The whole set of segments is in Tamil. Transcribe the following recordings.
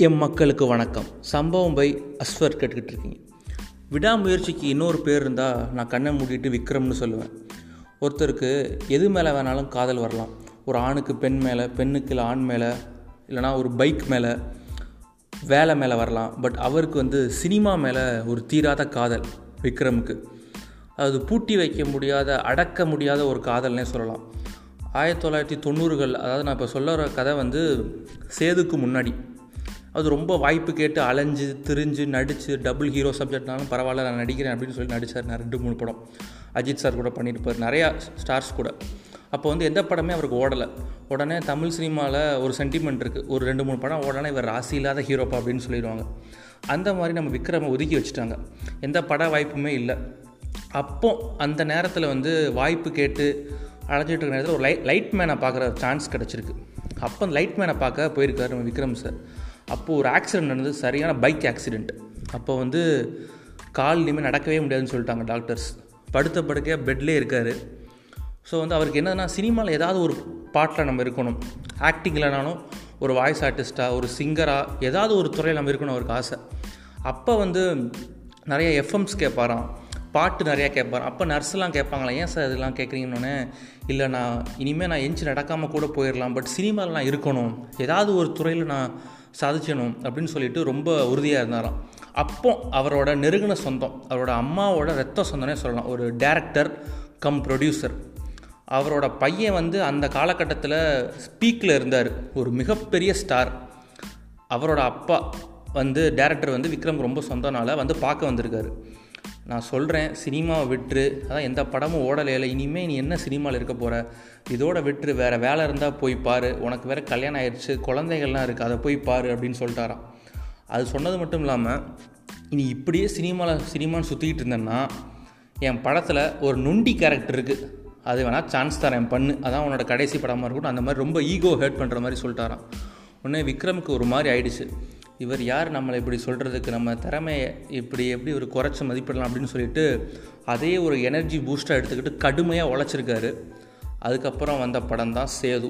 எம் மக்களுக்கு வணக்கம். சம்பவம் பை அஸ்வர் கேட்டுக்கிட்டு இருக்கீங்க. விடாமுயற்சிக்கு இன்னொரு பேர் இருந்தால் நான் கண்ணை மூடிட்டு விக்ரம்னு சொல்லுவேன். ஒருத்தருக்கு எது மேலே வேணாலும் காதல் வரலாம். ஒரு ஆணுக்கு பெண் மேலே பெண்ணுக்கு இல்லை ஆண் மேலே இல்லைனா ஒரு பைக் மேலே வேலை மேலே வரலாம். பட் அவருக்கு வந்து சினிமா மேலே ஒரு தீராத காதல் விக்ரமுக்கு. அது பூட்டி வைக்க முடியாத அடக்க முடியாத ஒரு காதல்னே சொல்லலாம். ஆயிரத்தி தொள்ளாயிரத்தி தொண்ணூறுகள் அதாவது நான் இப்போ சொல்லுற கதை வந்து சேதுக்கு முன்னாடி. அது ரொம்ப வாய்ப்பு கேட்டு அலைஞ்சு திரிஞ்சு நடித்து டபுள் ஹீரோ சப்ஜெக்ட்னாலும் பரவாயில்ல நான் நடிக்கிறேன் அப்படின்னு சொல்லி நடித்தார் நான் ரெண்டு மூணு படம். அஜித் சார் கூட பண்ணியிருப்பார். நிறையா ஸ்டார்ஸ் கூட. அப்போ வந்து எந்த படமே அவருக்கு ஓடலை. உடனே தமிழ் சினிமாவில் ஒரு சென்டிமெண்ட் இருக்குது ஒரு ரெண்டு மூணு படம் ஓடனே இவர் ராசி இல்லாத ஹீரோப்பா அப்படின்னு சொல்லிடுவாங்க. அந்த மாதிரி நம்ம விக்ரமை ஒதுக்கி வச்சுட்டாங்க. எந்த பட வாய்ப்புமே இல்லை. அப்போ அந்த நேரத்தில் வந்து வாய்ப்பு கேட்டு அழைஞ்சிட்டு இருக்க நேரத்தில் ஒரு லைட் லைட் மேனை பார்க்குற சான்ஸ் கிடச்சிருக்கு. அப்போ அந்த லைட் மேனை பார்க்க போயிருக்காரு நம்ம விக்ரம் சார் அப்போது ஒரு ஆக்சிடெண்ட் நடந்தது சரியான பைக் ஆக்சிடெண்ட் அப்போ வந்து கால் இனிமேல் நடக்கவே முடியாதுன்னு சொல்லிட்டாங்க டாக்டர்ஸ் படுத்த படுக்கையாக பெட்லேயே இருக்கார். ஸோ வந்து அவருக்கு என்னன்னா சினிமாவில் ஏதாவது ஒரு பாட்டில் நம்ம இருக்கணும். ஆக்டிங்லனாலும் ஒரு வாய்ஸ் ஆர்டிஸ்ட்டாக ஒரு சிங்கராக ஏதாவது ஒரு துறையில் நம்ம இருக்கணும் அவருக்கு ஆசை. அப்போ வந்து நிறைய எஃப்எம்ஸ் கேட்பாராம். பாட்டு நிறையா கேட்பார் அப்போ நர்ஸ்லாம் கேட்பாங்களா ஏன் சார் இதெல்லாம் கேட்குறீங்கன்னு இல்லை நான் இனிமேல் நான் எஞ்சி நடக்காமல் கூட போயிடலாம். பட் சினிமாவில் நான் இருக்கணும். ஏதாவது ஒரு துறையில் நான் சாதிச்சணும் அப்படின்னு சொல்லிட்டு ரொம்ப உறுதியாக இருந்தாராம். அப்போ அவரோட நெருங்கின சொந்தம் அவரோட அம்மாவோட ரத்த சொந்தனே சொல்லலாம். ஒரு டேரக்டர் கம் ப்ரொடியூசர் அவரோட பையன் வந்து அந்த காலகட்டத்தில் ஸ்பீக்கில் இருந்தார். ஒரு மிகப்பெரிய ஸ்டார் அவரோட அப்பா வந்து டேரக்டர் வந்து விக்ரம் ரொம்ப சொந்தனால வந்து பார்க்க வந்திருக்காரு. நான் சொல்கிறேன் சினிமாவை விட்டுரு. அதான் எந்த படமும் ஓடலையில இனிமேல் நீ என்ன சினிமாவில் இருக்க போகிற இதோட விட்டுரு வேறு வேலை இருந்தால் போய் பாரு. உனக்கு வேறு கல்யாணம் ஆயிடுச்சு குழந்தைகள்லாம் இருக்குது அதை போய் பாரு அப்படின்னு சொல்லிட்டாராம். அது சொன்னது மட்டும் இல்லாமல் இனி இப்படியே சினிமாவில் சினிமான்னு சுற்றிக்கிட்டு இருந்தேன்னா என் படத்தில் ஒரு நொண்டி கேரக்டர் இருக்குது அது வேணால் சான்ஸ் தரேன் பண்ணு. அதான் உன்னோட கடைசி படமாக இருக்கட்டும் அந்த மாதிரி ரொம்ப ஈகோ ஹேர்ட் பண்ணுற மாதிரி சொல்லிட்டாராம். உடனே விக்ரமுக்கு ஒரு மாதிரி ஆயிடுச்சு. இவர் யார் நம்மளை இப்படி சொல்கிறதுக்கு நம்ம திறமையை இப்படி எப்படி ஒரு குறைச்சி மதிப்பிடலாம் அப்படின்னு சொல்லிட்டு அதே ஒரு எனர்ஜி பூஸ்டாக எடுத்துக்கிட்டு கடுமையாக உழைச்சிருக்காரு. அதுக்கப்புறம் வந்த படம் தான் சேது.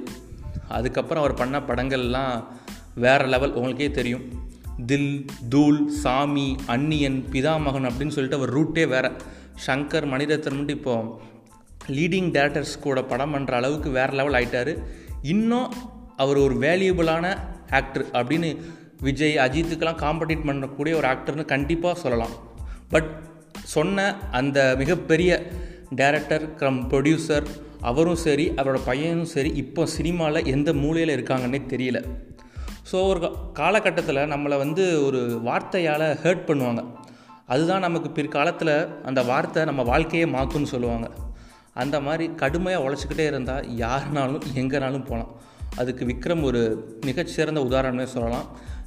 அதுக்கப்புறம் அவர் பண்ண படங்கள்லாம் வேறு லெவல் உங்களுக்கே தெரியும். தில் தூள் சாமி அன்னியன் பிதாமகன் அப்படின்னு சொல்லிட்டு அவர் ரூட்டே வேறு. சங்கர் மணிரத்னம்ட்டு இப்போ லீடிங் டேரக்டர்ஸ் கூட படம் பண்ணுற அளவுக்கு வேறு லெவல் ஆகிட்டார் இன்னும் அவர் ஒரு வேல்யூபிளான ஆக்டர் அப்படின்னு விஜய் அஜித்துக்கெல்லாம் காம்படிட் பண்ணக்கூடிய ஒரு ஆக்டர்னு கண்டிப்பாக சொல்லலாம். பட் சொன்ன அந்த மிகப்பெரிய டேரக்டர் கம் ப்ரொடியூசர் அவரும் சரி அவரோட பையனும் சரி இப்போ சினிமாவில் எந்த மூலையில் இருக்காங்கன்னே தெரியல. ஸோ ஒரு காலகட்டத்தில் நம்மளை வந்து ஒரு வார்த்தையால் ஹர்ட் பண்ணுவாங்க. அதுதான் நமக்கு பிற்காலத்தில் அந்த வார்த்தை நம்ம வாழ்க்கையே மாற்றுன்னு சொல்லுவாங்க. அந்த மாதிரி கடுமையாக உழைச்சிக்கிட்டே இருந்தால் யாருனாலும் எங்கேனாலும் போகலாம் அதுக்கு விக்ரம் ஒரு மிகச்சிறந்த உதாரணமே சொல்லலாம்.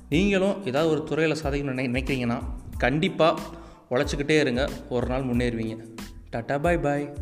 நீங்களும் ஏதாவது ஒரு துறையில் சாதிக்கணும்னு நினைக்கிறீங்கன்னா கண்டிப்பாக உழைச்சிக்கிட்டே இருங்க. ஒரு நாள் முன்னேறுவீங்க. டாட்டா பாய் பாய்.